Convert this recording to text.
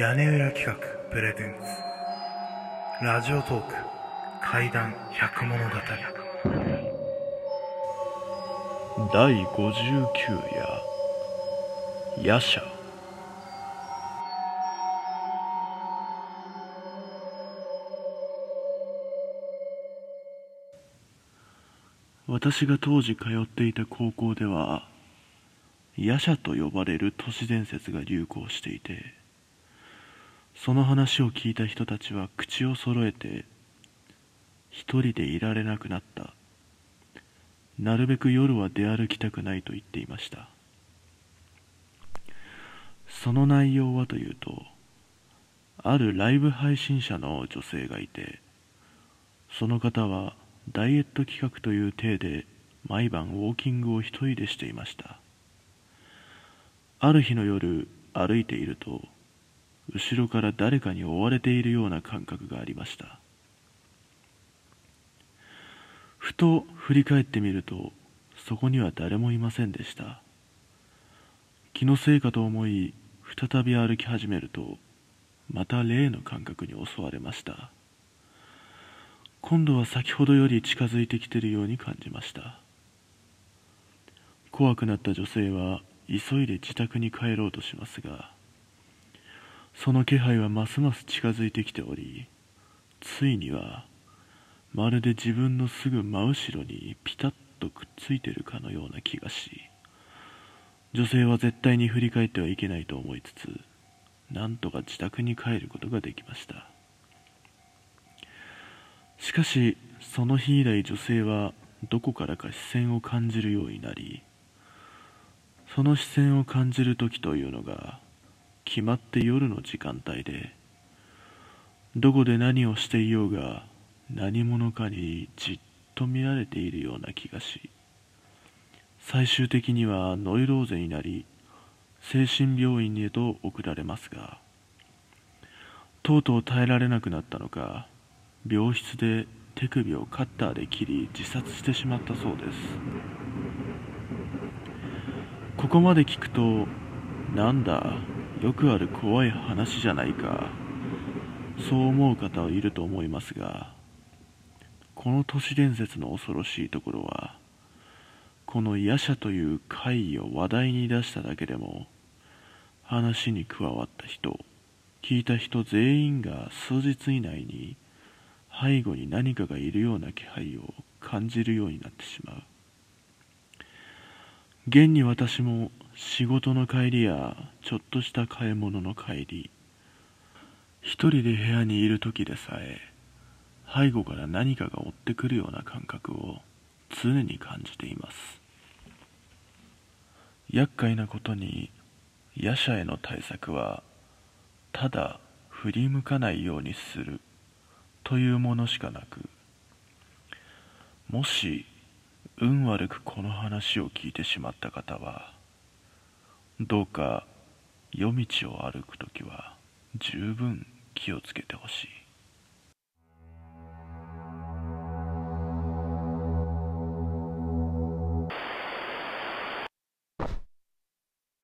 屋根裏企画プレゼンツ。ラジオトーク怪談百物語。第59夜。夜叉。私が当時通っていた高校では夜叉と呼ばれる都市伝説が流行していてその話を聞いた人たちは口を揃えて一人でいられなくなった。なるべく夜は出歩きたくないと言っていました。その内容はというとあるライブ配信者の女性がいてその方はダイエット企画という体で毎晩ウォーキングを一人でしていました。ある日の夜歩いていると後ろから誰かに追われているような感覚がありました。ふと振り返ってみるとそこには誰もいませんでした。気のせいかと思い再び歩き始めるとまた例の感覚に襲われました。今度は先ほどより近づいてきているように感じました。怖くなった女性は急いで自宅に帰ろうとしますがその気配はますます近づいてきておりついにはまるで自分のすぐ真後ろにピタッとくっついてるかのような気がし女性は絶対に振り返ってはいけないと思いつつなんとか自宅に帰ることができました。しかしその日以来女性はどこからか視線を感じるようになりその視線を感じる時というのが決まって夜の時間帯でどこで何をしていようが何者かにじっと見られているような気がし最終的にはノイローゼになり精神病院へと送られますがとうとう耐えられなくなったのか病室で手首をカッターで切り自殺してしまったそうです。ここまで聞くとなんだよくある怖い話じゃないか。そう思う方はいると思いますがこの都市伝説の恐ろしいところはこの夜叉という怪異を話題に出しただけでも話に加わった人聞いた人全員が数日以内に背後に何かがいるような気配を感じるようになってしまう。現に私も仕事の帰りやちょっとした買い物の帰り一人で部屋にいる時でさえ背後から何かが追ってくるような感覚を常に感じています。厄介なことに夜叉への対策はただ振り向かないようにするというものしかなくもし運悪くこの話を聞いてしまった方はどうか夜道を歩くときは十分気をつけてほしい。